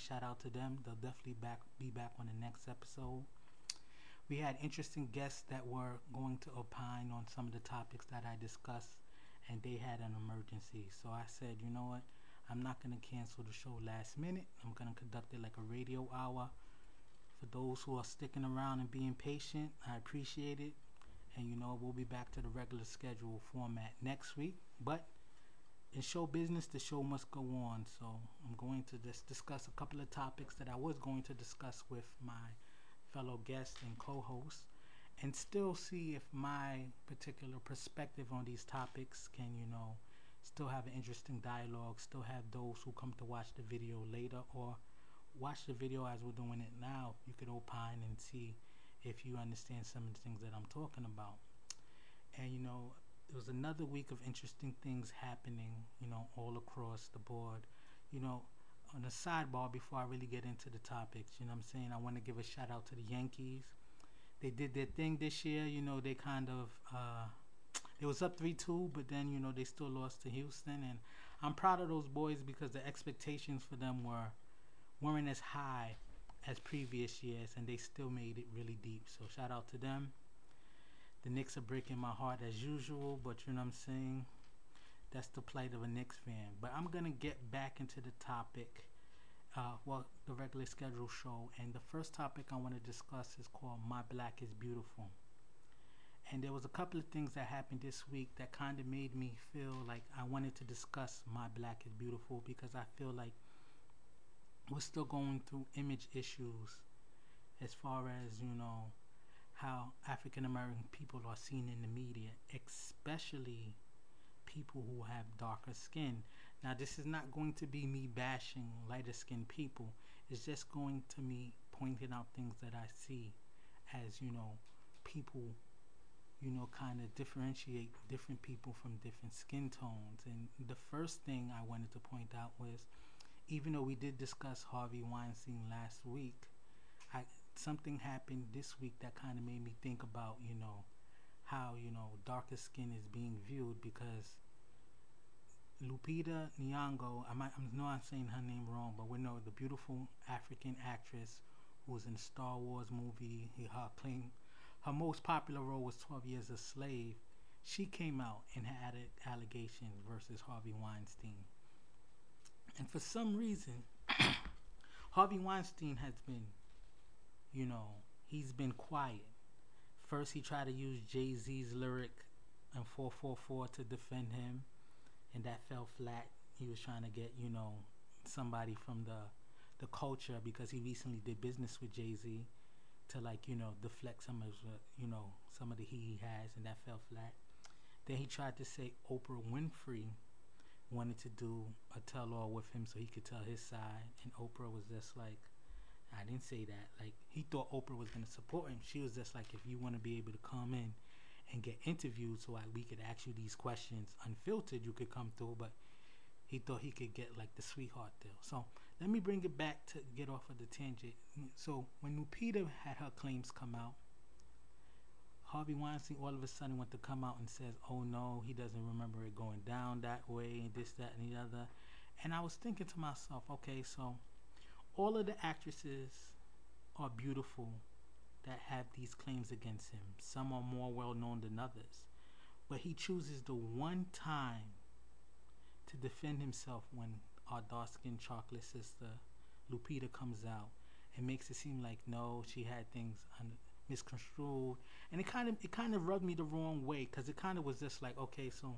Shout out to them. They'll definitely back be back on the next episode. We had interesting guests that were going to opine on some of the topics that I discussed, and they had an emergency. So I said, you know what? I'm not going to cancel the show last minute. I'm going to conduct it like a radio hour. For those who are sticking around and being patient, I appreciate it. And you know, we'll be back to the regular schedule format next week. But in show business, the show must go on. So I'm going to just discuss a couple of topics that I was going to discuss with my fellow guests and co-hosts and still see if my particular perspective on these topics can, you know, still have an interesting dialogue, still have those who come to watch the video later or watch the video as we're doing it now. You could opine and see if you understand some of the things that I'm talking about. And, you know, there was another week of interesting things happening, you know, all across the board. You know, on the sidebar before I really get into the topics, you know I'm saying? I want to give a shout out to the Yankees. They did their thing this year, you know, they kind of uh it was up 3-2, but then, you know, they still lost to Houston and I'm proud of those boys because the expectations for them were weren't as high as previous years and they still made it really deep. So shout out to them. The Knicks are breaking my heart as usual, but you know what I'm saying? That's the plight of a Knicks fan. But I'm going to get back into the topic, uh, well, the regular schedule show. And the first topic I want to discuss is called My Black is Beautiful. And there was a couple of things that happened this week that kind of made me feel like I wanted to discuss My Black is Beautiful because I feel like we're still going through image issues as far as, you know, how African American people are seen in the media, especially people who have darker skin. Now, this is not going to be me bashing lighter skinned people. It's just going to me pointing out things that I see as, you know, people, you know, kind of differentiate different people from different skin tones. And the first thing I wanted to point out was even though we did discuss Harvey Weinstein last week, something happened this week that kind of made me think about, you know, how, you know, darker skin is being viewed because Lupita Nyong'o, I might, I know I'm saying her name wrong, but we know the beautiful African actress who was in Star Wars movie. Her claim, her most popular role was 12 Years a Slave. She came out and had allegations versus Harvey Weinstein. And for some reason, Harvey Weinstein has been, you know, he's been quiet. First, he tried to use Jay Z's lyric and 444 to defend him and that fell flat. He was trying to get, you know, somebody from the the culture because he recently did business with Jay Z to like, you know, deflect some of the, you know, some of the heat he has, and that fell flat. Then he tried to say Oprah Winfrey wanted to do a tell-all with him so he could tell his side, and Oprah was just like, I didn't say that. Like he thought Oprah was gonna support him. She was just like, if you want to be able to come in and get interviewed so we could ask you these questions unfiltered, you could come through. But he thought he could get like the sweetheart deal. So let me bring it back to get off of the tangent. So when Lupita had her claims come out, Harvey Weinstein all of a sudden went to come out and says, "Oh no, he doesn't remember it going down that way, and this, that, and the other." And I was thinking to myself, okay, so all of the actresses are beautiful that have these claims against him. Some are more well known than others. But he chooses the one time to defend himself when our dark skinned chocolate sister Lupita comes out and makes it seem like no, she had things un- misconstrued, and it kind of it kind of rubbed me the wrong way because it kind of was just like okay, so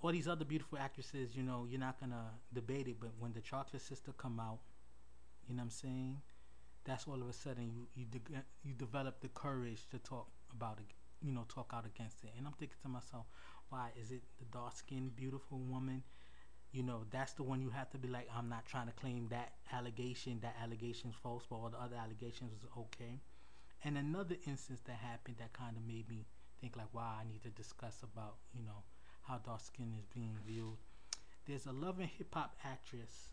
all these other beautiful actresses, you know, you're not gonna debate it, but when the chocolate sister come out, you know what I'm saying? that's all of a sudden you you de- you develop the courage to talk about it, you know, talk out against it. And I'm thinking to myself, why is it the dark skinned beautiful woman? You know, that's the one you have to be like, I'm not trying to claim that allegation, that allegation's false, but all the other allegations was okay. And another instance that happened that kind of made me think like, wow, I need to discuss about, you know, how dark skin is being viewed. There's a loving hip hop actress,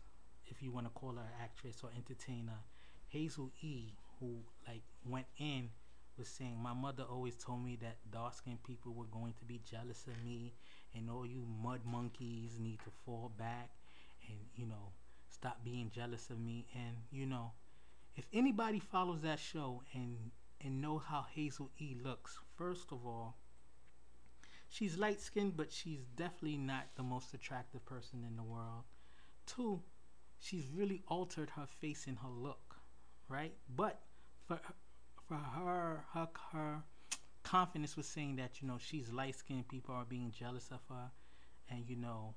if you want to call her actress or entertainer, Hazel E, who like went in, was saying my mother always told me that dark skinned people were going to be jealous of me, and all you mud monkeys need to fall back, and you know stop being jealous of me. And you know, if anybody follows that show and and know how Hazel E looks, first of all, she's light skinned, but she's definitely not the most attractive person in the world. Two, she's really altered her face and her look, right? But for for her her her confidence was saying that you know she's light skinned, people are being jealous of her, and you know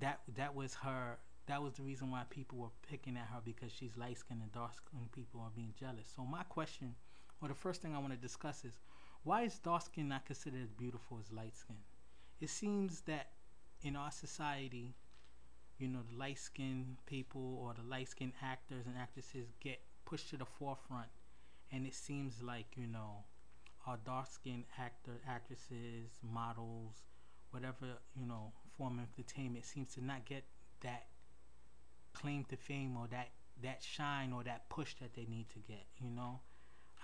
that that was her that was the reason why people were picking at her because she's light skinned and dark skinned people are being jealous. So my question, or the first thing I want to discuss is why is dark skin not considered as beautiful as light skin? It seems that in our society, you know, the light skinned people or the light skinned actors and actresses get pushed to the forefront. And it seems like, you know, our dark skinned actor actresses, models, whatever, you know, form of entertainment seems to not get that claim to fame or that that shine or that push that they need to get you know?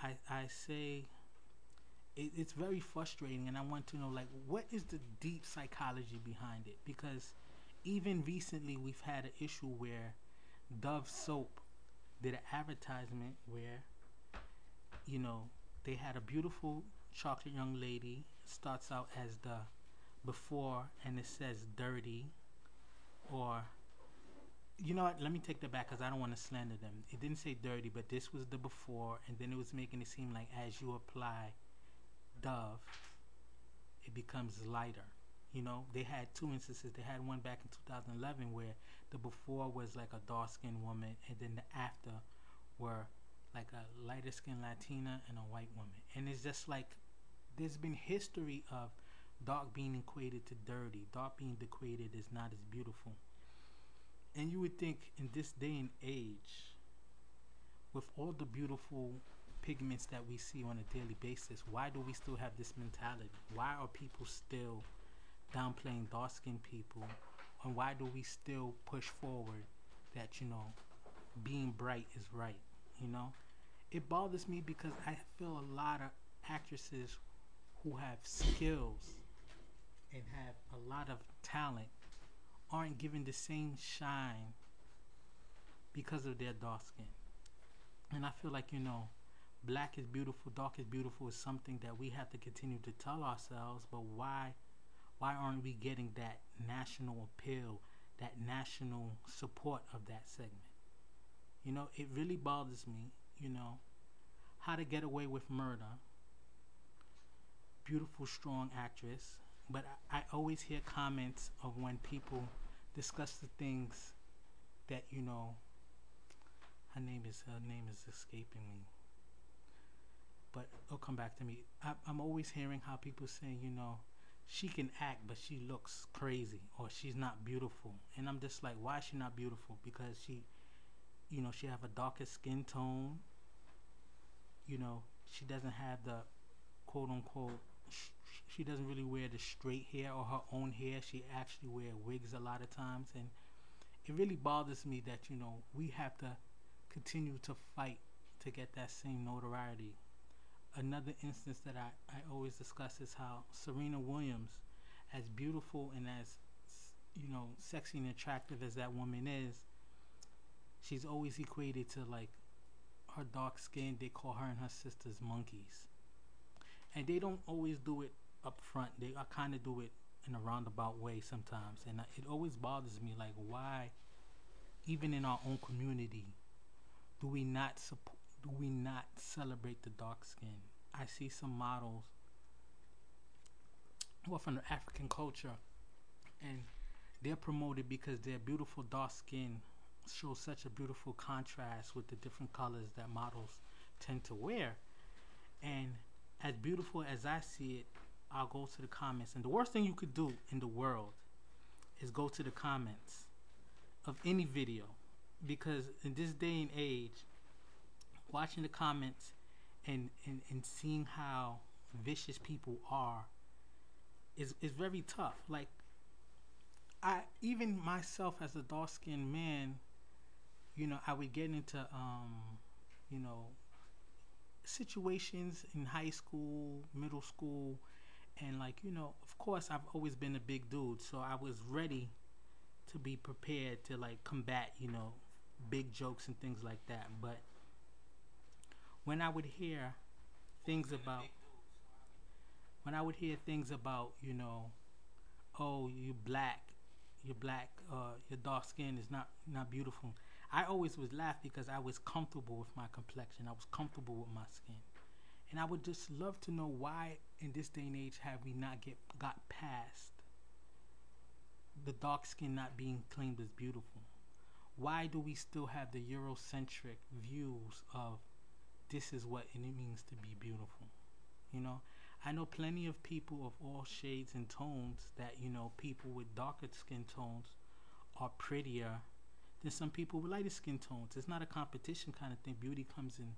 I i say it, it's very frustrating and i want to know like what is the deep psychology behind it? Because even recently we've had an issue where dove soap did an advertisement where you know they had a beautiful chocolate young lady starts out as the before and it says dirty or you know what? Let me take that back because I don't want to slander them. It didn't say dirty, but this was the before, and then it was making it seem like as you apply Dove, it becomes lighter. You know, they had two instances. They had one back in 2011 where the before was like a dark skinned woman, and then the after were like a lighter skinned Latina and a white woman. And it's just like there's been history of dark being equated to dirty, dark being equated is not as beautiful. And you would think in this day and age, with all the beautiful pigments that we see on a daily basis, why do we still have this mentality? Why are people still downplaying dark skinned people? And why do we still push forward that, you know, being bright is right? You know? It bothers me because I feel a lot of actresses who have skills and have a lot of talent aren't given the same shine because of their dark skin. And I feel like, you know, black is beautiful, dark is beautiful is something that we have to continue to tell ourselves, but why why aren't we getting that national appeal, that national support of that segment? You know, it really bothers me, you know, how to get away with murder. Beautiful, strong actress, but I, I always hear comments of when people discuss the things that you know her name is her name is escaping me but it'll come back to me I, i'm always hearing how people say you know she can act but she looks crazy or she's not beautiful and i'm just like why is she not beautiful because she you know she have a darker skin tone you know she doesn't have the quote unquote she doesn't really wear the straight hair or her own hair. She actually wear wigs a lot of times, and it really bothers me that you know we have to continue to fight to get that same notoriety. Another instance that I, I always discuss is how Serena Williams, as beautiful and as you know sexy and attractive as that woman is, she's always equated to like her dark skin. They call her and her sisters monkeys, and they don't always do it up front. They kind of do it in a roundabout way sometimes, and it always bothers me. Like why, even in our own community, do we not support? Do we not celebrate the dark skin? I see some models, well, from the African culture, and they're promoted because their beautiful dark skin shows such a beautiful contrast with the different colors that models tend to wear. And as beautiful as I see it, I'll go to the comments. And the worst thing you could do in the world is go to the comments of any video. Because in this day and age, watching the comments and, and, and seeing how vicious people are is, is very tough. Like, I even myself as a dark skinned man, you know, I would get into, um, you know, situations in high school, middle school, and like you know of course i've always been a big dude so i was ready to be prepared to like combat, you know, big jokes and things like that. But when I would hear things about when I would hear things about, you know, oh, you black, you're black, uh, your dark skin is not not beautiful. I always was laugh because I was comfortable with my complexion. I was comfortable with my skin. And I would just love to know why in this day and age have we not get got past the dark skin not being claimed as beautiful? Why do we still have the Eurocentric views of this is what it means to be beautiful? You know, I know plenty of people of all shades and tones that, you know, people with darker skin tones are prettier than some people with lighter skin tones. It's not a competition kind of thing. Beauty comes in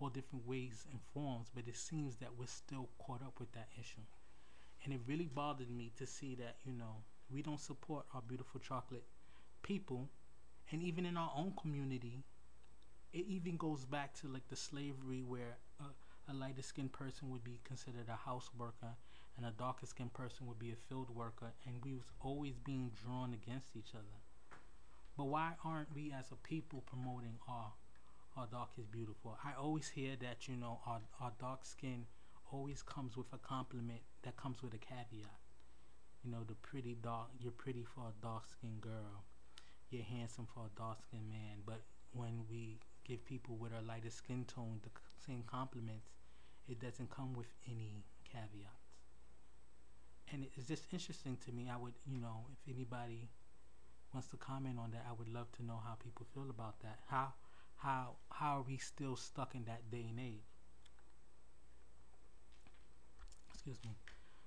all different ways and forms, but it seems that we're still caught up with that issue. And it really bothered me to see that, you know, we don't support our beautiful chocolate people. And even in our own community, it even goes back to like the slavery where a, a lighter skinned person would be considered a house worker and a darker skinned person would be a field worker. And we was always being drawn against each other. But why aren't we as a people promoting our our dark is beautiful? I always hear that you know our our dark skin always comes with a compliment that comes with a caveat. You know, the pretty dark you're pretty for a dark skinned girl. You're handsome for a dark skinned man. But when we give people with a lighter skin tone the same compliments, it doesn't come with any caveats. And it's just interesting to me. I would, you know, if anybody wants to comment on that, I would love to know how people feel about that. How how how are we still stuck in that day and age? Excuse me.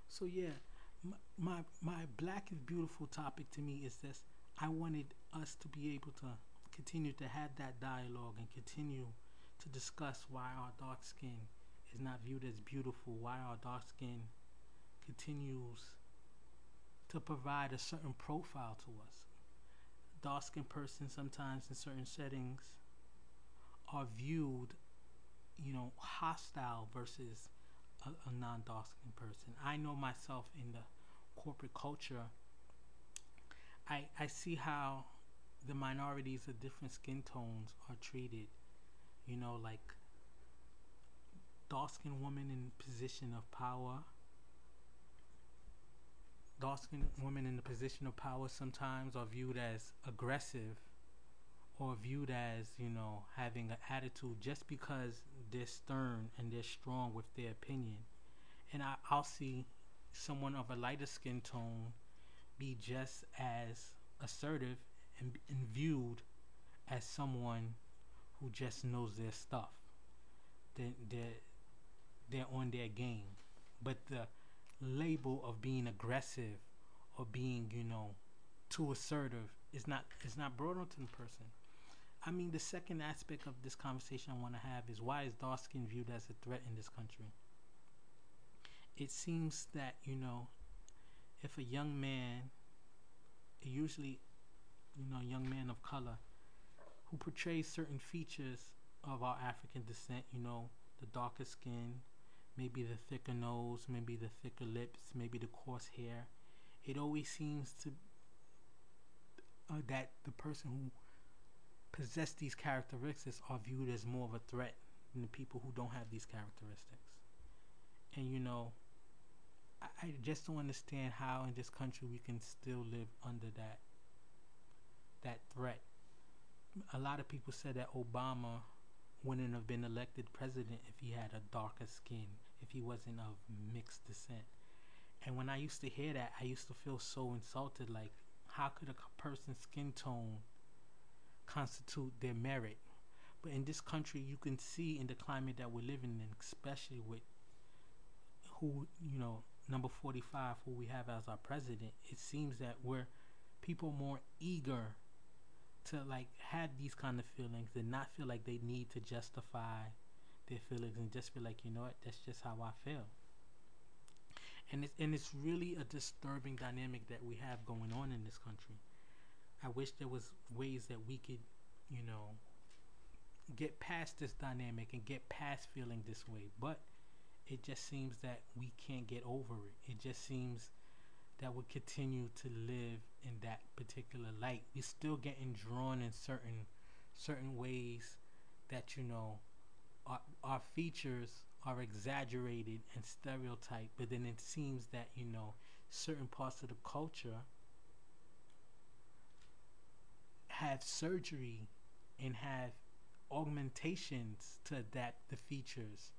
So yeah, my my, my black is beautiful topic to me is this. I wanted us to be able to continue to have that dialogue and continue to discuss why our dark skin is not viewed as beautiful, why our dark skin continues to provide a certain profile to us dark skinned person sometimes in certain settings are viewed, you know, hostile versus a, a non dark skinned person. I know myself in the corporate culture, I, I see how the minorities of different skin tones are treated. You know, like dark skinned women in position of power dark skinned women in the position of power sometimes are viewed as aggressive or viewed as, you know, having an attitude just because they're stern and they're strong with their opinion. And I, I'll see someone of a lighter skin tone be just as assertive and, and viewed as someone who just knows their stuff. They're, they're, they're on their game. But the label of being aggressive or being, you know, too assertive is not is not brought onto the person. I mean, the second aspect of this conversation I want to have is why is dark skin viewed as a threat in this country? It seems that you know, if a young man, usually, you know, young man of color, who portrays certain features of our African descent, you know, the darker skin, maybe the thicker nose, maybe the thicker lips, maybe the coarse hair. It always seems to uh, that the person who possess these characteristics are viewed as more of a threat than the people who don't have these characteristics. And you know, I, I just don't understand how in this country we can still live under that that threat. A lot of people said that Obama wouldn't have been elected president if he had a darker skin if he wasn't of mixed descent. And when I used to hear that, I used to feel so insulted. Like, how could a person's skin tone constitute their merit? But in this country, you can see in the climate that we're living in, especially with who, you know, number 45, who we have as our president, it seems that we're people more eager to like have these kind of feelings and not feel like they need to justify their feelings and just be like, you know what, that's just how I feel. And it's and it's really a disturbing dynamic that we have going on in this country. I wish there was ways that we could, you know, get past this dynamic and get past feeling this way. But it just seems that we can't get over it. It just seems that would continue to live in that particular light. We're still getting drawn in certain certain ways that you know our, our features are exaggerated and stereotyped, but then it seems that you know certain parts of the culture have surgery and have augmentations to adapt the features.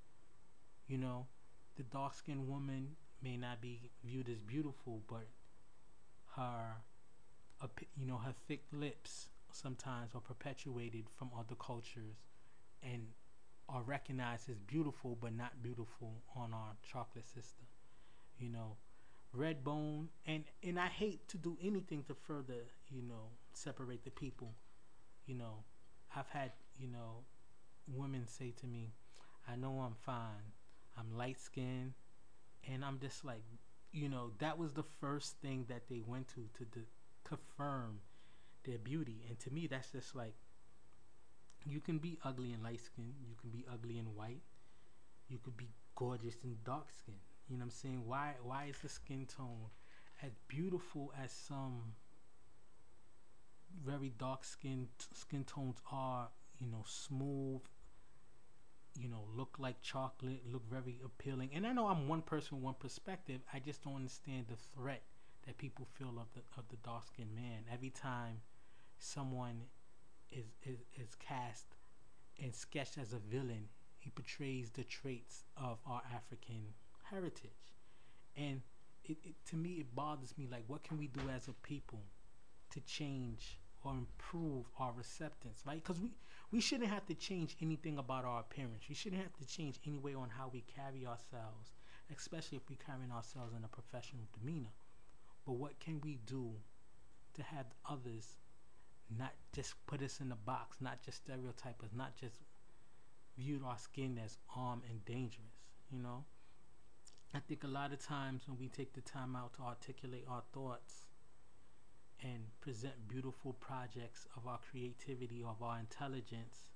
You know, the dark skinned woman may not be viewed as beautiful, but her, you know, her thick lips sometimes are perpetuated from other cultures and are recognized as beautiful, but not beautiful on our chocolate system. You know, red bone, and and I hate to do anything to further, you know, separate the people. You know, I've had, you know, women say to me, "I know I'm fine. I'm light skinned and I'm just like, you know, that was the first thing that they went to to de- confirm their beauty, and to me, that's just like, you can be ugly and light skin, you can be ugly and white, you could be gorgeous and dark skin. You know what I'm saying? Why why is the skin tone as beautiful as some very dark skin t- skin tones are? You know, smooth you know, look like chocolate, look very appealing. And I know I'm one person, one perspective. I just don't understand the threat that people feel of the of the dark skinned man. Every time someone is, is is cast and sketched as a villain, he portrays the traits of our African heritage. And it, it to me it bothers me like what can we do as a people to change or improve our acceptance, right? Because we, we shouldn't have to change anything about our appearance. We shouldn't have to change any way on how we carry ourselves, especially if we're carrying ourselves in a professional demeanor. But what can we do to have others not just put us in a box, not just stereotype us, not just view our skin as armed and dangerous, you know? I think a lot of times when we take the time out to articulate our thoughts, and present beautiful projects of our creativity, of our intelligence,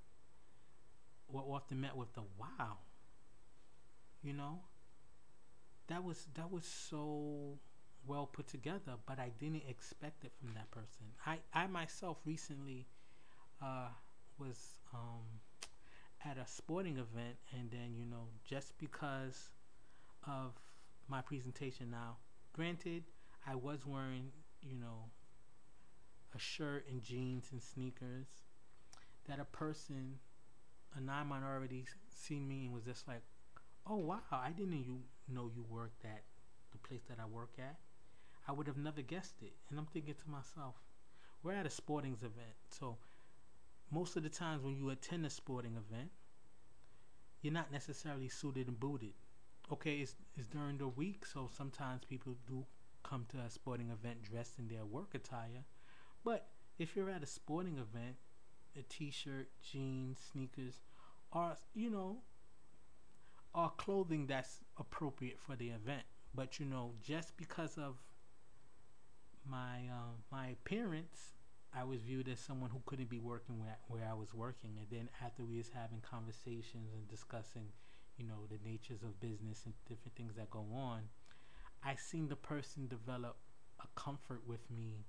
we're often met with the wow. You know? That was that was so well put together, but I didn't expect it from that person. I, I myself recently uh, was um, at a sporting event, and then, you know, just because of my presentation now, granted, I was wearing, you know, a shirt and jeans and sneakers that a person, a non-minority, seen me and was just like, "Oh wow, I didn't you know you worked at the place that I work at. I would have never guessed it." And I'm thinking to myself, we're at a sporting event, so most of the times when you attend a sporting event, you're not necessarily suited and booted. Okay, it's, it's during the week, so sometimes people do come to a sporting event dressed in their work attire. But if you're at a sporting event, a t-shirt, jeans, sneakers, are you know, are clothing that's appropriate for the event. But you know, just because of my uh, my appearance, I was viewed as someone who couldn't be working where where I was working. And then after we was having conversations and discussing, you know, the natures of business and different things that go on, I seen the person develop a comfort with me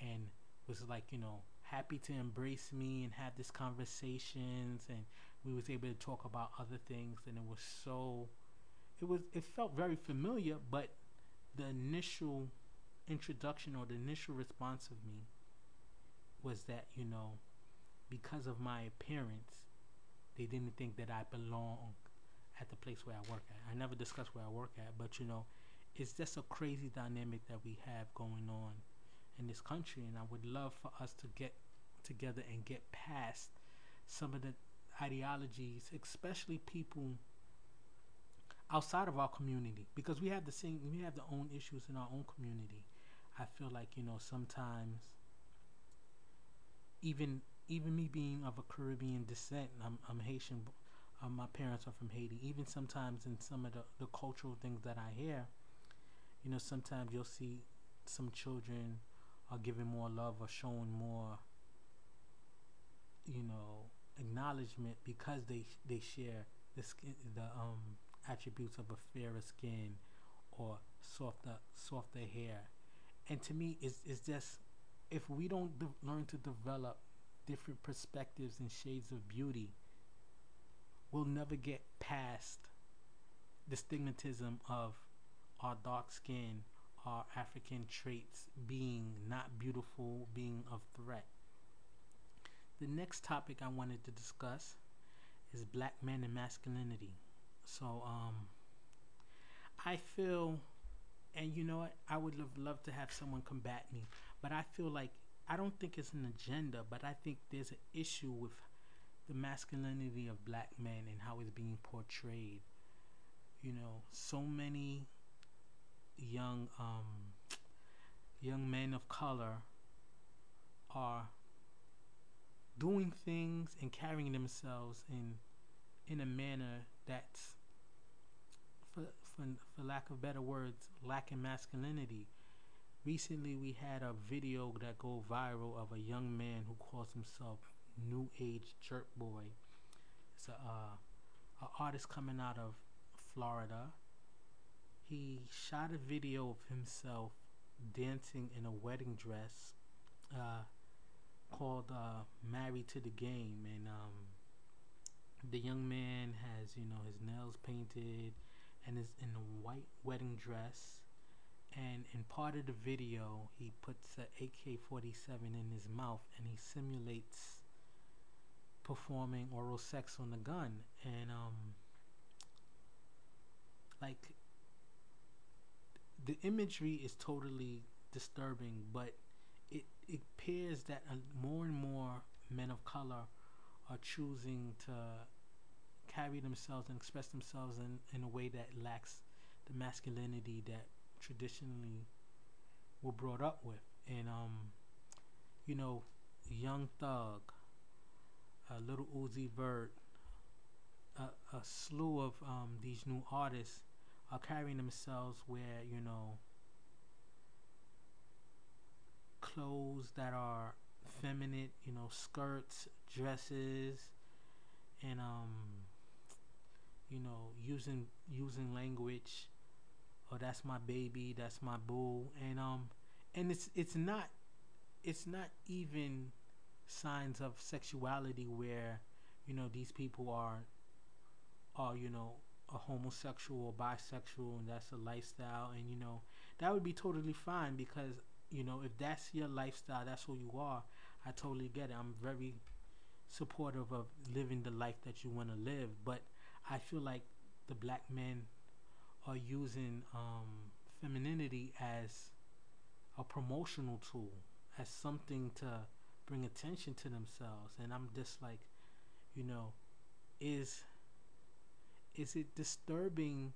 and was like you know happy to embrace me and have these conversations and we was able to talk about other things and it was so it was it felt very familiar but the initial introduction or the initial response of me was that you know because of my appearance they didn't think that I belong at the place where I work at. I never discussed where I work at, but you know, it's just a crazy dynamic that we have going on in this country, and I would love for us to get together and get past some of the ideologies, especially people outside of our community, because we have the same, we have the own issues in our own community. I feel like you know sometimes, even even me being of a Caribbean descent, I'm, I'm Haitian. Um, my parents are from Haiti. Even sometimes in some of the, the cultural things that I hear, you know, sometimes you'll see some children are giving more love or showing more you know acknowledgement because they they share the skin, the um attributes of a fairer skin or softer softer hair. And to me, it's, it's just if we don't de- learn to develop different perspectives and shades of beauty, we'll never get past the stigmatism of our dark skin, our African traits being not beautiful, being of threat. The next topic I wanted to discuss is black men and masculinity. So, um, I feel, and you know what, I would have loved to have someone combat me, but I feel like I don't think it's an agenda, but I think there's an issue with the masculinity of black men and how it's being portrayed. You know, so many young um, young men of color are doing things and carrying themselves in in a manner that's for, for, for lack of better words lacking masculinity. Recently we had a video that go viral of a young man who calls himself new age jerk boy. It's a uh, a artist coming out of florida he shot a video of himself dancing in a wedding dress uh, called uh, "Married to the Game," and um, the young man has you know his nails painted and is in a white wedding dress. And in part of the video, he puts an AK-47 in his mouth and he simulates performing oral sex on the gun. And um, like the imagery is totally disturbing, but it it appears that uh, more and more men of color are choosing to carry themselves and express themselves in, in a way that lacks the masculinity that traditionally were brought up with. And um, you know, Young Thug, a Lil Uzi Vert, a, a slew of um, these new artists are carrying themselves where you know clothes that are feminine, you know, skirts, dresses, and um, you know, using using language. Oh, that's my baby. That's my boo. And um, and it's it's not it's not even signs of sexuality where you know these people are are you know a homosexual or bisexual and that's a lifestyle and you know that would be totally fine because you know, if that's your lifestyle, that's who you are, I totally get it. I'm very supportive of living the life that you want to live, but I feel like the black men are using um, femininity as a promotional tool, as something to bring attention to themselves, and I'm just like, you know, is is it disturbing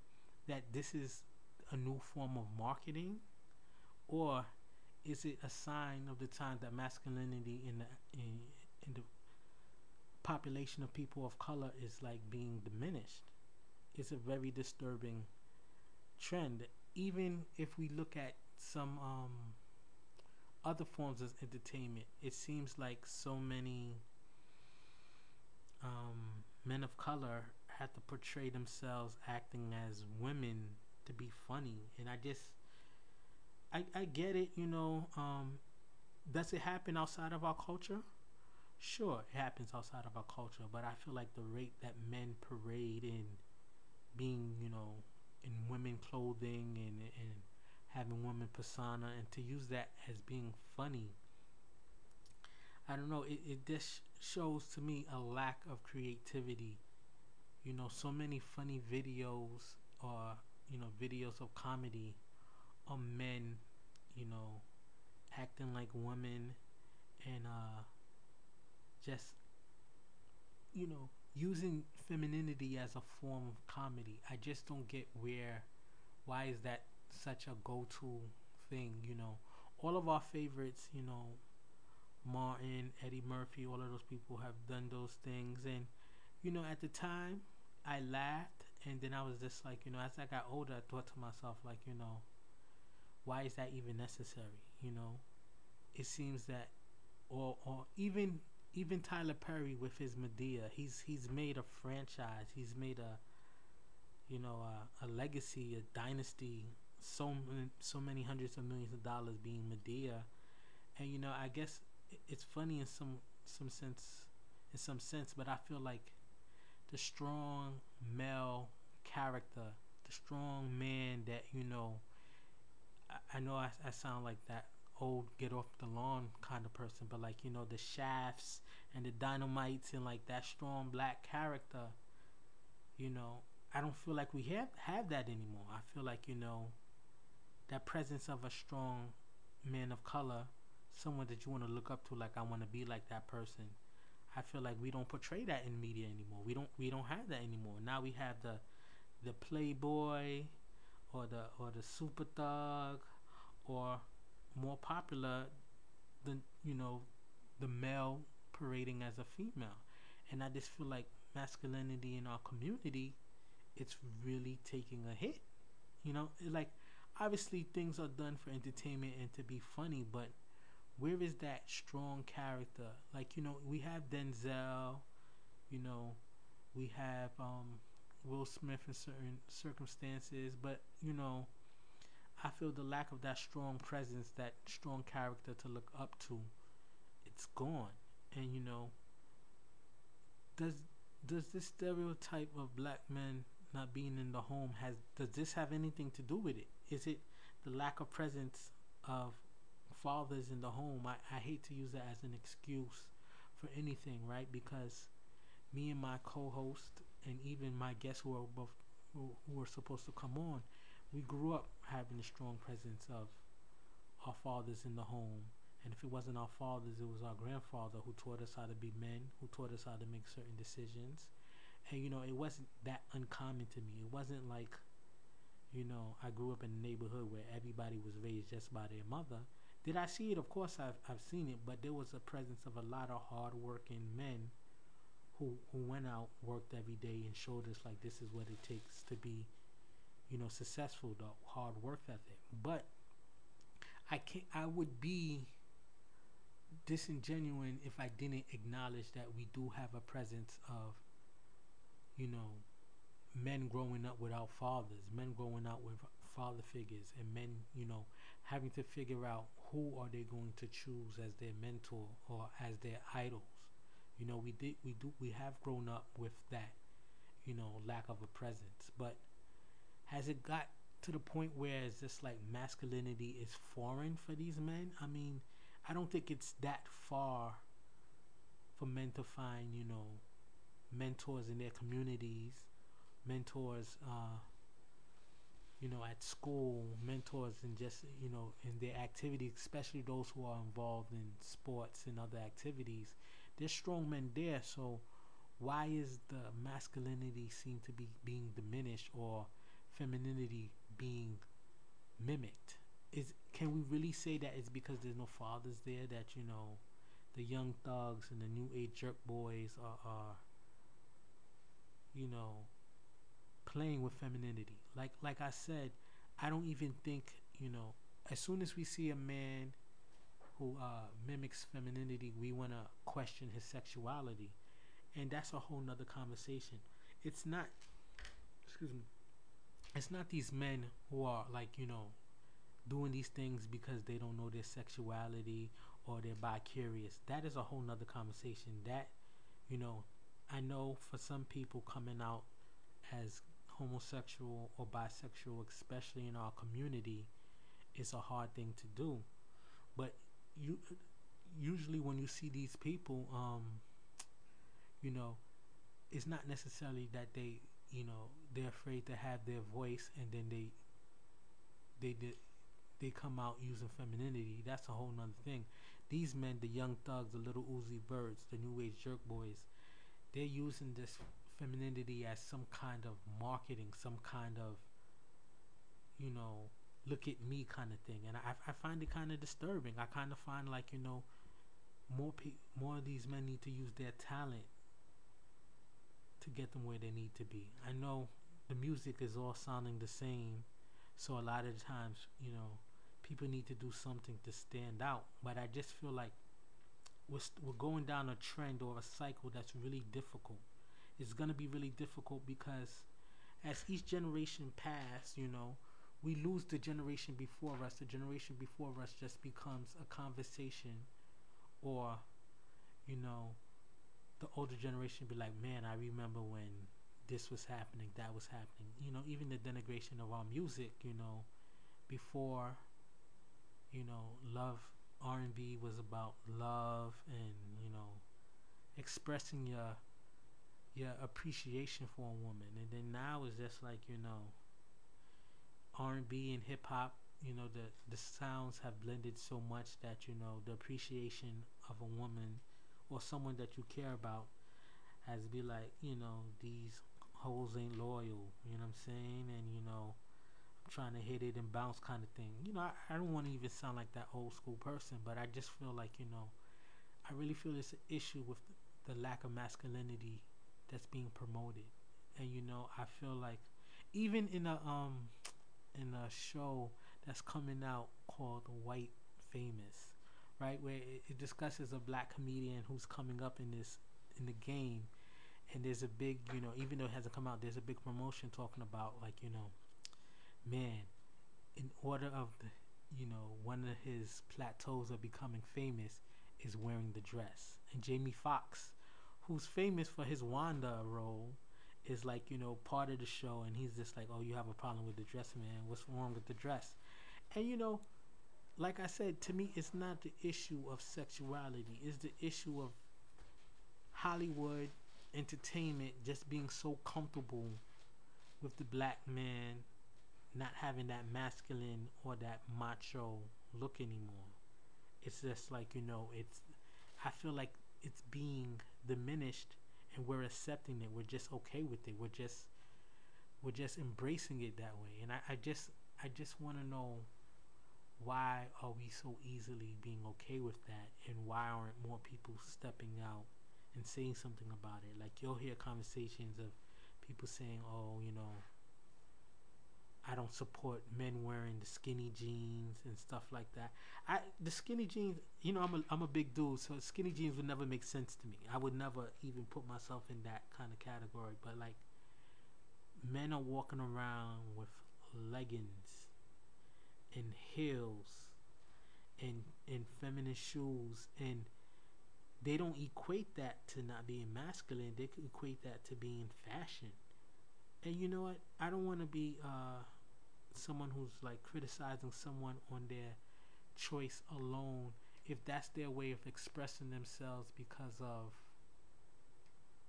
that this is a new form of marketing, or is it a sign of the time that masculinity in the in, in the population of people of color is like being diminished? It's a very disturbing trend. Even if we look at some um, other forms of entertainment, it seems like so many um, men of color have to portray themselves acting as women to be funny, and I just I, I get it, you know. Um, does it happen outside of our culture? Sure, it happens outside of our culture, but I feel like the rate that men parade in being, you know, in women clothing and, and having women persona and to use that as being funny, I don't know, it, it just shows to me a lack of creativity. You know, so many funny videos or, you know, videos of comedy of men, you know, acting like women and uh, just, you know, using femininity as a form of comedy. I just don't get where, why is that such a go to thing, you know? All of our favorites, you know, Martin, Eddie Murphy, all of those people have done those things. And, you know, at the time, I laughed. And then I was just like, you know, as I got older, I thought to myself, like, you know, why is that even necessary? You know, it seems that, or or even even Tyler Perry with his Madea, he's he's made a franchise. He's made a, you know, a, a legacy, a dynasty so so many hundreds of millions of dollars being Madea, and you know I guess it's funny in some some sense in some sense, but I feel like the strong male character, the strong man that you know. I, I know I, I sound like that old get off the lawn kind of person, but like you know the shafts and the dynamites and like that strong black character. You know, I don't feel like we have have that anymore. I feel like you know that presence of a strong man of color, someone that you want to look up to, like I want to be like that person. I feel like we don't portray that in media anymore. We don't we don't have that anymore. Now we have the the playboy or the or the super thug or more popular than you know the male parading as a female. And I just feel like masculinity in our community it's really taking a hit. You know, like obviously things are done for entertainment and to be funny, but where is that strong character? Like, you know, we have Denzel, you know, we have um, Will Smith in certain circumstances, but, you know, I feel the lack of that strong presence, that strong character to look up to, it's gone. And, you know, does does this stereotype of black men not being in the home has does this have anything to do with it? Is it the lack of presence of fathers in the home? I, I hate to use that as an excuse for anything, right? Because me and my co-host and even my guests who are both who, who were supposed to come on, we grew up having a strong presence of our fathers in the home. And if it wasn't our fathers, it was our grandfather who taught us how to be men, who taught us how to make certain decisions. And you know, it wasn't that uncommon to me. It wasn't like you know, I grew up in a neighborhood where everybody was raised just by their mother. Did I see it? Of course, I've, I've seen it, but there was a presence of a lot of hardworking men who who went out, worked every day, and showed us like this is what it takes to be, you know, successful. The hard work ethic. But I can't. I would be disingenuous if I didn't acknowledge that we do have a presence of, you know, men growing up without fathers, men growing up with father figures, and men, you know, having to figure out who are they going to choose as their mentor or as their idols. You know, we did, we do, we have grown up with that, you know, lack of a presence. But has it got to the point where it's just like masculinity is foreign for these men? I mean, I don't think it's that far for men to find, you know, mentors in their communities mentors, uh, you know, at school, mentors and just, you know, in their activities, especially those who are involved in sports and other activities. There's strong men there, so why is the masculinity seem to be being diminished or femininity being mimicked? Is can we really say that it's because there's no fathers there that you know the young thugs and the new age jerk boys are, are you know playing with femininity. Like like I said, I don't even think you know. As soon as we see a man who uh, mimics femininity, we want to question his sexuality, and that's a whole nother conversation. It's not. Excuse me. It's not these men who are like you know doing these things because they don't know their sexuality or they're bi-curious. That is a whole nother conversation. That, you know, I know for some people coming out as homosexual or bisexual, especially in our community, is a hard thing to do. But you usually when you see these people, um, you know, it's not necessarily that they, you know, they're afraid to have their voice and then they they did they come out using femininity. That's a whole nother thing. These men, the young thugs, the Lil Uzi Verts, the new age jerk boys, they're using this femininity as some kind of marketing, some kind of, you know, look at me kind of thing. And I, I find it kind of disturbing. I kind of find like, you know, more pe- more of these men need to use their talent to get them where they need to be. I know the music is all sounding the same, so a lot of times, you know, people need to do something to stand out. But I just feel like we're, st- we're going down a trend or a cycle that's really difficult it's going to be really difficult because as each generation pass, you know, we lose the generation before us. The generation before us just becomes a conversation, or, you know, the older generation be like, man, I remember when this was happening, that was happening. You know, even the denigration of our music, you know, before, you know, love R&B was about love and, you know, expressing your your appreciation for a woman. And then now it's just like, you know, R&B and hip hop, you know, the the sounds have blended so much that, you know, the appreciation of a woman or someone that you care about has be like, you know, these hoes ain't loyal, you know what I'm saying? And you know, I'm trying to hit it and bounce kind of thing. You know, I, I don't want to even sound like that old school person, but I just feel like, you know, I really feel it's an issue with the, the lack of masculinity that's being promoted. And you know, I feel like even in a um in a show that's coming out called White Famous, right? Where it, it discusses a black comedian who's coming up in this in the game, and there's a big, you know, even though it hasn't come out, there's a big promotion talking about like, you know, man, in order of the, you know, one of his plateaus of becoming famous is wearing the dress, and Jamie Foxx, who's famous for his Wanda role, is like you know part of the show, and he's just like, oh, you have a problem with the dress, man? What's wrong with the dress? And you know, like I said, to me, it's not the issue of sexuality. It's the issue of Hollywood entertainment just being so comfortable with the black man not having that masculine or that macho look anymore. It's just like, you know, it's I feel like it's being diminished and we're accepting it. We're just okay with it. We're just we're just embracing it that way. And I, I just I just wanna know why are we so easily being okay with that and why aren't more people stepping out and saying something about it like you'll hear conversations of people saying oh you know I don't support men wearing the skinny jeans and stuff like that. I the skinny jeans, you know, I'm a I'm a big dude, so skinny jeans would never make sense to me. I would never even put myself in that kind of category. But like, men are walking around with leggings and heels and and feminine shoes and they don't equate that to not being masculine they equate that to being fashion and you know what? I don't want to be uh, someone who's like criticizing someone on their choice alone if that's their way of expressing themselves because of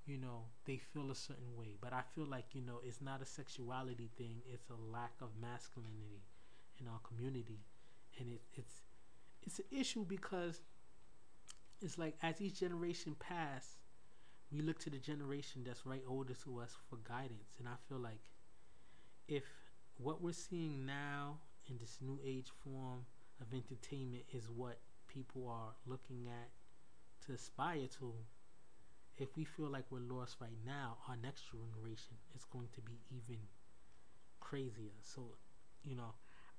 you know they feel a certain way. But i feel like you know it's not a sexuality thing it's a lack of masculinity in our community, and it, it's it's an issue because it's like as each generation pass, we look to the generation that's right older to us for guidance, and I feel like if what we're seeing now in this new age form of entertainment is what people are looking at to aspire to, if we feel like we're lost right now, our next generation is going to be even crazier. So, you know,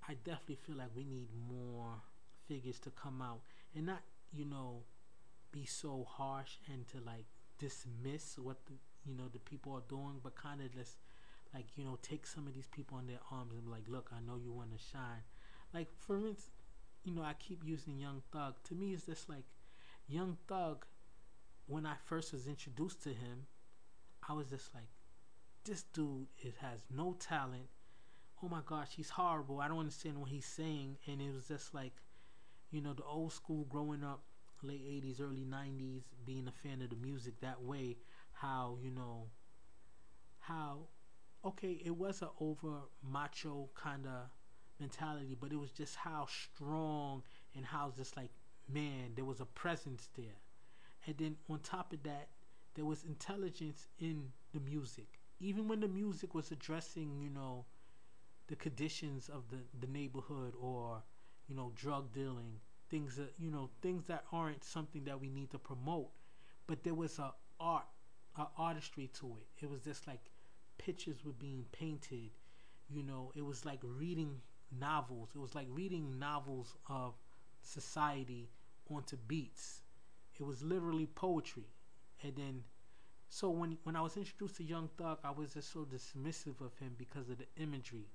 I definitely feel like we need more figures to come out and not, you know, be so harsh and to like dismiss what the you know the people are doing, but kind of just like you know take some of these people on their arms and be like, look, I know you want to shine. Like for instance, you know, I keep using Young Thug. To me, it's just like Young Thug. When I first was introduced to him, I was just like, this dude has no talent oh my gosh, he's horrible. I don't understand what he's saying. And it was just like, you know, the old school growing up, late 80s, early 90s, being a fan of the music that way, how, you know, how, okay, it was an over macho kind of mentality, but it was just how strong and how just like, man, there was a presence there. And then on top of that, there was intelligence in the music. Even when the music was addressing, you know, the conditions of the, the neighborhood or you know drug dealing things that you know things that aren't something that we need to promote. But there was a art a artistry to it. It was just like pictures were being painted you know. It was like reading novels. It was like reading novels of society onto beats. It was literally poetry. And then so when when I was introduced to Young Thug I was just so dismissive of him because of the imagery.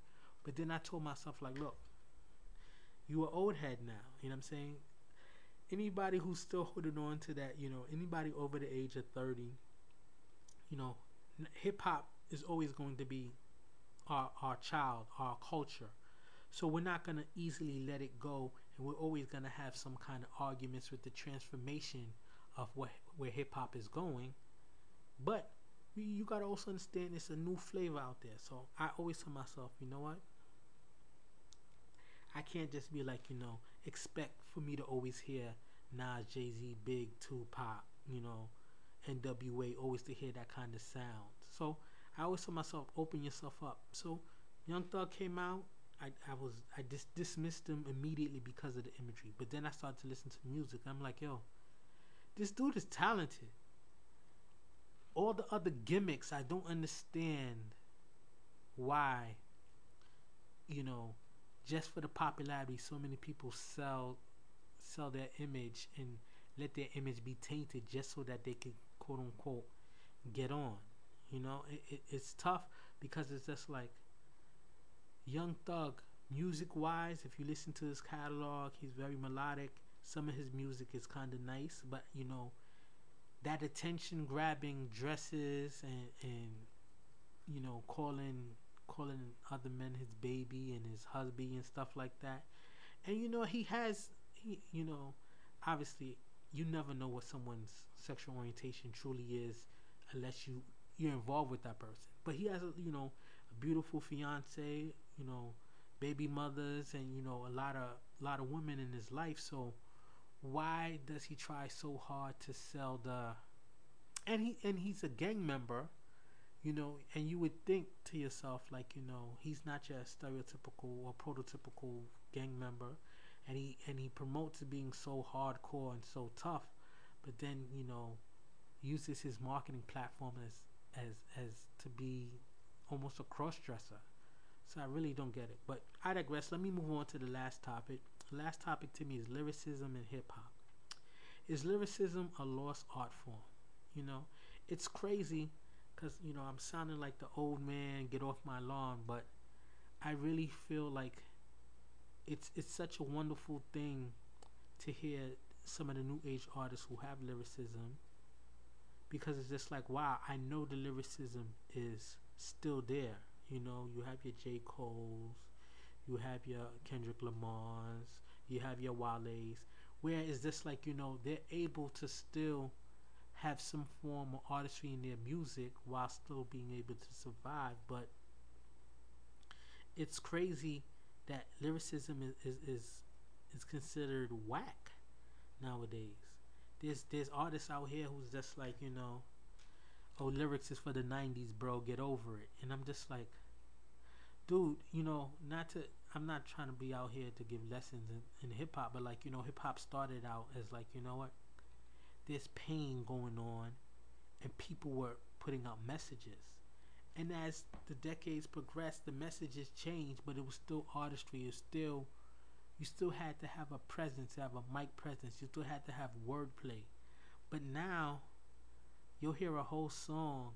But then I told myself, like, look, you are old head now. You know what I'm saying? Anybody who's still holding on to that, you know, anybody over the age of 30, you know, hip hop is always going to be our, our child, our culture. So we're not going to easily let it go, and we're always going to have some kind of arguments with the transformation of what where hip hop is going. But you got to also understand it's a new flavor out there. So I always tell myself, you know what? I can't just be like, you know, expect for me to always hear Nas, Jay Z, Big, Tupac, you know, NWA, always to hear that kind of sound. So I always tell myself, open yourself up. So Young Thug came out. I, I was I dis- dismissed him immediately because of the imagery, but then I started to listen to music. I'm like, yo, this dude is talented. All the other gimmicks, I don't understand why. You know, just for the popularity, so many people sell sell their image and let their image be tainted just so that they can quote unquote get on. You know, it, it, it's tough because it's just like Young Thug, music wise, if you listen to his catalog, he's very melodic. Some of his music is kind of nice, but you know, that attention grabbing dresses and, and you know, calling calling other men his baby and his husband and stuff like that. And you know, he has he you know, obviously you never know what someone's sexual orientation truly is unless you you're involved with that person. But he has a you know a beautiful fiance, you know, baby mothers, and you know a lot of a lot of women in his life. So why does he try so hard to sell the? And he and he's a gang member, you know, and you would think to yourself like you know he's not just stereotypical or prototypical gang member, and he and he promotes being so hardcore and so tough, but then you know uses his marketing platform as as as to be almost a cross dresser. So I really don't get it. But I digress. Let me move on to the last topic. The last topic to me is lyricism and hip hop. Is lyricism a lost art form? You know, it's crazy because you know I'm sounding like the old man. Get off my lawn, but I really feel like it's it's such a wonderful thing to hear some of the new age artists who have lyricism because it's just like wow I know the lyricism is still there you know you have your J Cole's you have your Kendrick Lamar's you have your Wale's where it's just like you know they're able to still have some form of artistry in their music while still being able to survive but it's crazy that lyricism is, is, is, is considered whack nowadays. There's there's artists out here who's just like, you know, oh lyrics is for the nineties, bro, get over it. And I'm just like dude, you know, not to I'm not trying to be out here to give lessons in, in hip hop, but like, you know, hip hop started out as like, you know what? There's pain going on and people were putting out messages and as the decades progressed, the messages changed, but it was still artistry. It was still, you still had to have a presence, have a mic presence. You still had to have wordplay. But now, you'll hear a whole song,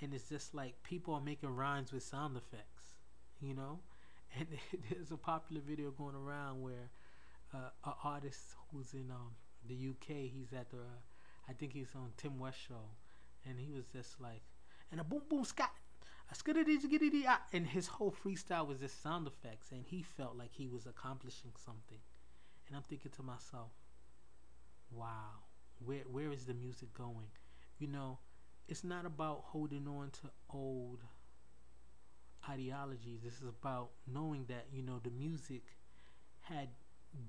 and it's just like people are making rhymes with sound effects, you know. And there's a popular video going around where uh, an artist who's in um, the UK, he's at the, uh, I think he's on Tim West show, and he was just like and a boom boom scat. A skiddity skiddity, and his whole freestyle was just sound effects, and he felt like he was accomplishing something. And I'm thinking to myself, wow, where where is the music going? You know, it's not about holding on to old ideologies. This is about knowing that you know the music had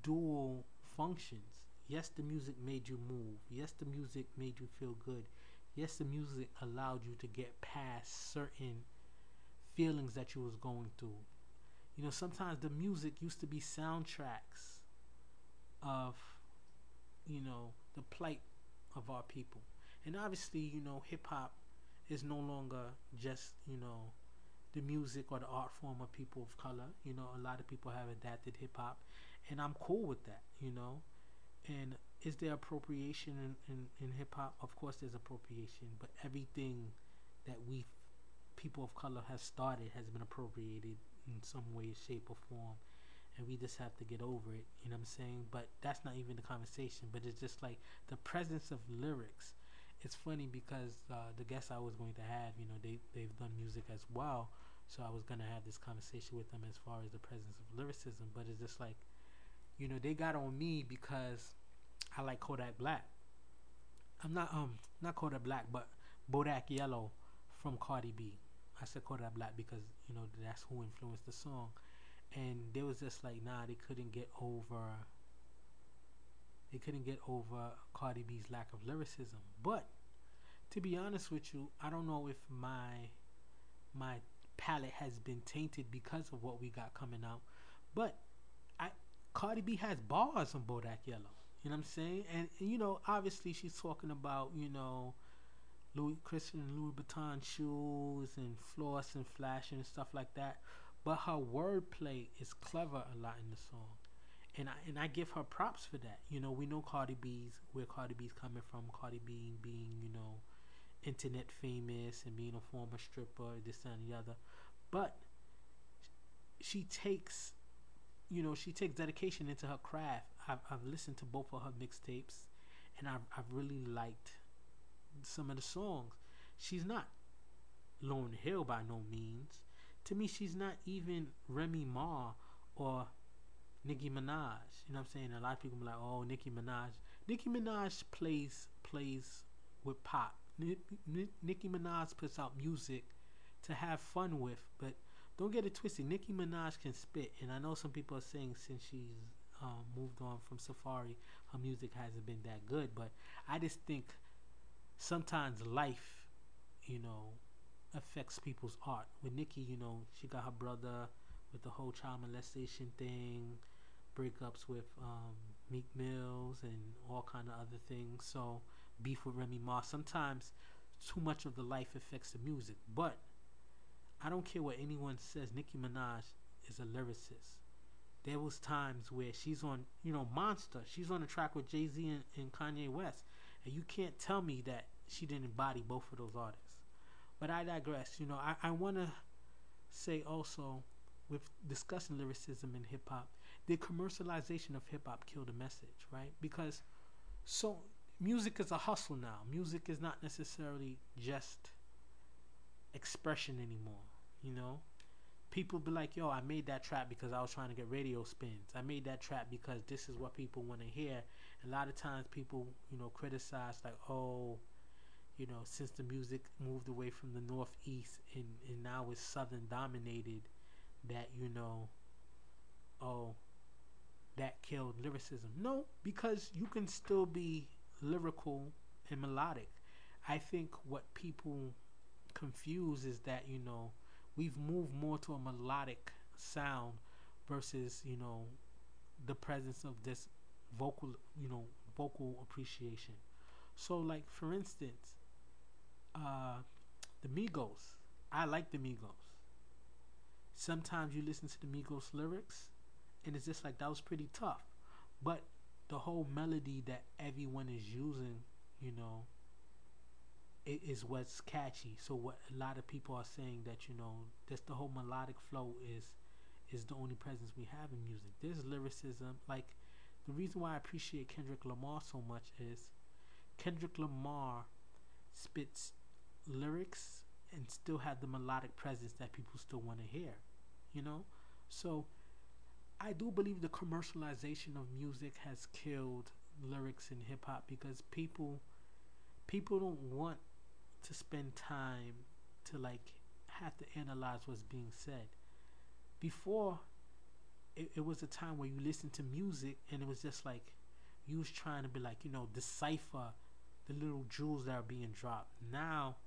dual functions. Yes, the music made you move. Yes, the music made you feel good. Yes the music allowed you to get past certain feelings that you was going through. You know sometimes the music used to be soundtracks of you know the plight of our people. And obviously you know hip hop is no longer just you know the music or the art form of people of color. You know a lot of people have adapted hip hop and I'm cool with that you know and is there appropriation in, in, in hip hop? Of course, there's appropriation, but everything that we people of color have started has been appropriated. in some way, shape, or form, and we just have to get over it. You know what I'm saying? But that's not even the conversation. But it's just like the presence of lyrics. It's funny because uh, the guests I was going to have, you know, they they've done music as well. So I was gonna have this conversation with them as far as the presence of lyricism. But it's just like, you know, they got on me because I like Kodak Black. I'm not um not Kodak Black, but Bodak Yellow from Cardi B. I said Kodak Black because you know that's who influenced the song, and they was just like nah, they couldn't get over. They couldn't get over Cardi B's lack of lyricism. But to be honest with you, I don't know if my my palette has been tainted because of what we got coming out. But Cardi B has bars on Bodak Yellow. You know what I'm saying? And, and you know, obviously she's talking about, you know, Louis Christian Louis Vuitton shoes and floss and flash and stuff like that. But her wordplay is clever a lot in the song. And I and I give her props for that. You know, we know Cardi B's where Cardi B's coming from, Cardi B being, you know, internet famous and being a former stripper, this and the other. But she takes you know, she takes dedication into her craft. I've, I've listened to both of her mixtapes and I've, I've really liked some of the songs. She's not Lauryn Hill by no means. To me, she's not even Remy Ma or Nicki Minaj. You know what I'm saying? A lot of people be like, "Oh, Nicki Minaj." Nicki Minaj plays plays with pop. Nicki Minaj puts out music to have fun with, but don't get it twisted. Nicki Minaj can spit, and I know some people are saying since she's um, moved on from Safaree, her music hasn't been that good. But I just think sometimes life, you know, affects people's art. With Nicki, you know, she got her brother with the whole child molestation thing, breakups with um, Meek Mills, and all kind of other things. So beef with Remy Ma. Sometimes too much of the life affects the music, but I don't care what anyone says. Nicki Minaj is a lyricist. There was times where she's on, you know, Monster. She's on a track with Jay Z and, and Kanye West, and you can't tell me that she didn't embody both of those artists. But I digress. You know, I, I want to say also, with discussing lyricism in hip hop, the commercialization of hip hop killed the message, right? Because so music is a hustle now. Music is not necessarily just expression anymore. You know, people be like, "Yo, I made that trap because I was trying to get radio spins. I made that trap because this is what people want to hear." A lot of times, people, you know, criticize like, "Oh, you know, since the music moved away from the northeast and and now it's southern dominated, that you know, oh, that killed lyricism." No, because you can still be lyrical and melodic. I think what people confuse is that you know we've moved more to a melodic sound versus you know the presence of this vocal you know vocal appreciation. So like for instance uh the migos. I like the migos. Sometimes you listen to the migos lyrics and it's just like that was pretty tough. But the whole melody that everyone is using you know is what's catchy. So what a lot of people are saying that you know, that's the whole melodic flow is is the only presence we have in music. There's lyricism. Like the reason why I appreciate Kendrick Lamar so much is Kendrick Lamar spits lyrics and still have the melodic presence that people still want to hear. You know, so I do believe the commercialization of music has killed lyrics in hip hop because people people don't want to spend time to like have to analyze what's being said. Before, it, it was a time where you listened to music and it was just like you was trying to be like you know decipher the little jewels that are being dropped. Now,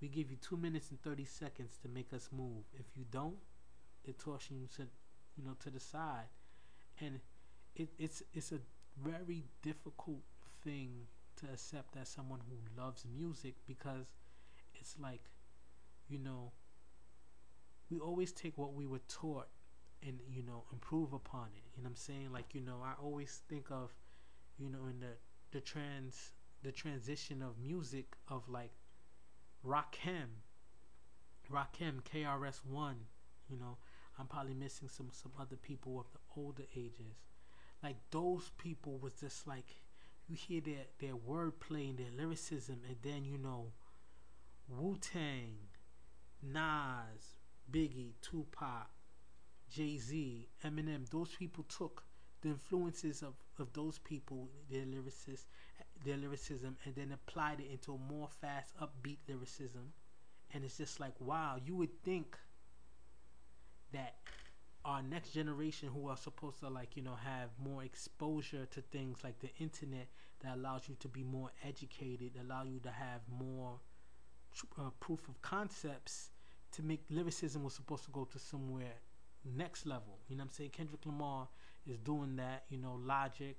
we give you two minutes and thirty seconds to make us move. If you don't, they're tossing you to you know to the side, and it, it's it's a very difficult thing to accept as someone who loves music because it's like, you know, we always take what we were taught and, you know, improve upon it. You know I'm saying? Like, you know, I always think of, you know, in the the trans the transition of music of like Rakim, Rakim KRS One, you know. I'm probably missing some some other people of the older ages. Like those people was just like you hear their their wordplay and their lyricism, and then you know Wu Tang, Nas, Biggie, Tupac, Jay Z, Eminem. Those people took the influences of, of those people, their lyricists, their lyricism, and then applied it into a more fast, upbeat lyricism. And it's just like, wow, you would think that our next generation who are supposed to like you know have more exposure to things like the internet that allows you to be more educated allow you to have more uh, proof of concepts to make lyricism was supposed to go to somewhere next level. You know i'm saying? Kendrick lamar is doing that you know logic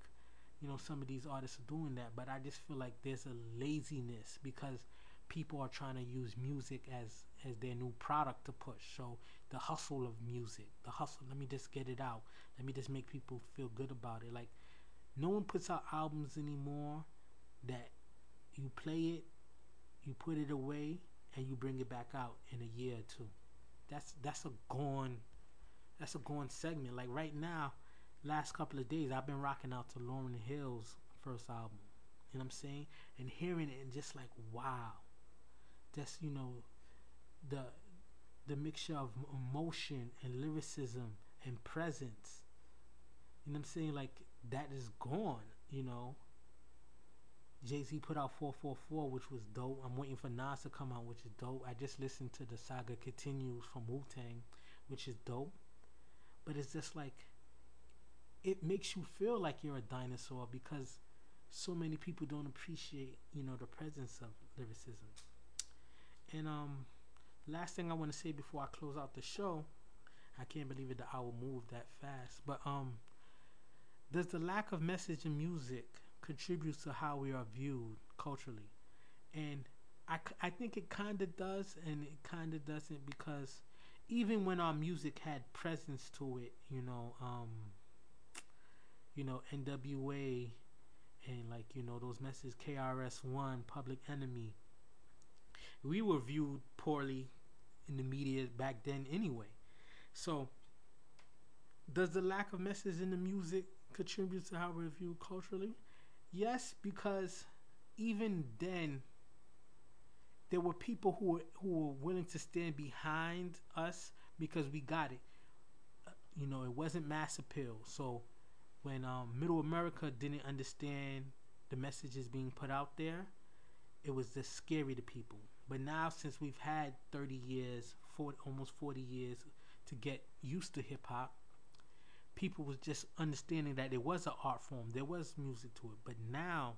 you know some of these artists are doing that but i just feel like there's a laziness because people are trying to use music as as their new product to push. So the hustle of music, the hustle. Let me just get it out. Let me just make people feel good about it. Like no one puts out albums anymore that you play it, you put it away, and you bring it back out in a year or two. That's that's a gone that's a gone segment. Like right now, last couple of days I've been rocking out to Lauryn Hill's first album. You know what I'm saying? And hearing it and just like wow. That's you know the the mixture of emotion and lyricism and presence. You know I'm saying? Like that is gone, you know. Jay Z put out 444, which was dope. I'm waiting for Nas to come out, which is dope. I just listened to the saga continues from Wu Tang, which is dope. But it's just like, it makes you feel like you're a dinosaur because so many people don't appreciate, you know, the presence of lyricism. And um, last thing I want to say before I close out the show, I can't believe it the hour moved that fast. But um, does the lack of message in music contribute to how we are viewed culturally? And I, I think it kind of does, and it kind of doesn't because even when our music had presence to it, you know, um, you know, NWA and like you know those messages KRS One, Public Enemy, we were viewed poorly in the media back then anyway. So, does the lack of message in the music contribute to how we're viewed culturally? Yes, because even then, there were people who were, who were willing to stand behind us because we got it. Uh, you know, it wasn't mass appeal. So, when um, Middle America didn't understand the messages being put out there, it was just scary to people. But now, since we've had 30 years, 40, almost 40 years to get used to hip hop, people was just understanding that it was an art form. There was music to it. But now,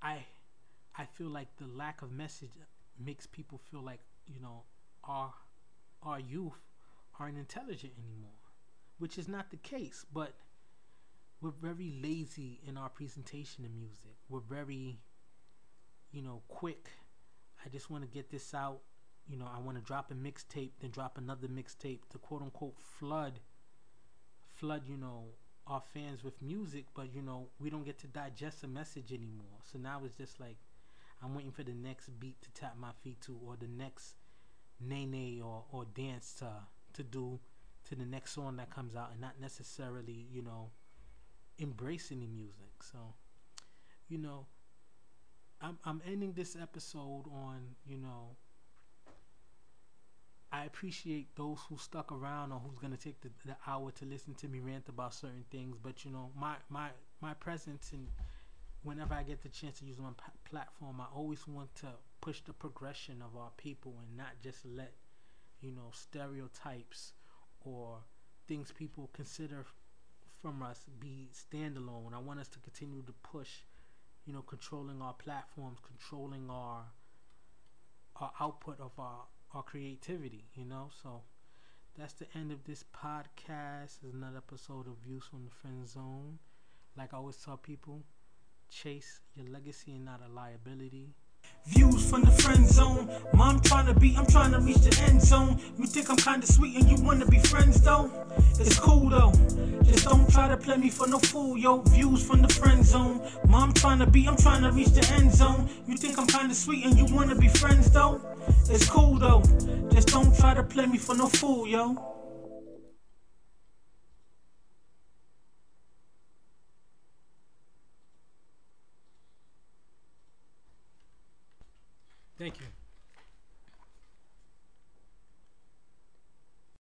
I, I feel like the lack of message makes people feel like you know our, our youth aren't intelligent anymore, which is not the case. But we're very lazy in our presentation of music. We're very you know, quick. I just want to get this out. You know, I want to drop a mixtape, then drop another mixtape to quote unquote flood, flood, you know, our fans with music, but you know, we don't get to digest a message anymore. So now it's just like I'm waiting for the next beat to tap my feet to, or the next nay or or dance to to do to the next song that comes out, and not necessarily, you know, embracing the music. So, you know, I'm I'm ending this episode on you know. I appreciate those who stuck around or who's gonna take the, the hour to listen to me rant about certain things. But you know, my my my presence and whenever I get the chance to use my p- platform, I always want to push the progression of our people and not just let you know stereotypes or things people consider from us be standalone. I want us to continue to push you know, controlling our platforms, controlling our our output of our our creativity, you know. So that's the end of this podcast. Is another episode of Views from the Friend Zone. Like I always tell people, chase your legacy and not a liability. Views from the friend zone. Mom trying to be, I'm trying to reach the end zone. You think I'm kinda sweet and you wanna be friends though? It's cool though. Just don't try to play me for no fool, yo. Views from the friend zone. Mom trying to be, I'm trying to reach the end zone. You think I'm kinda sweet and you wanna be friends though? It's cool though. Just don't try to play me for no fool, yo.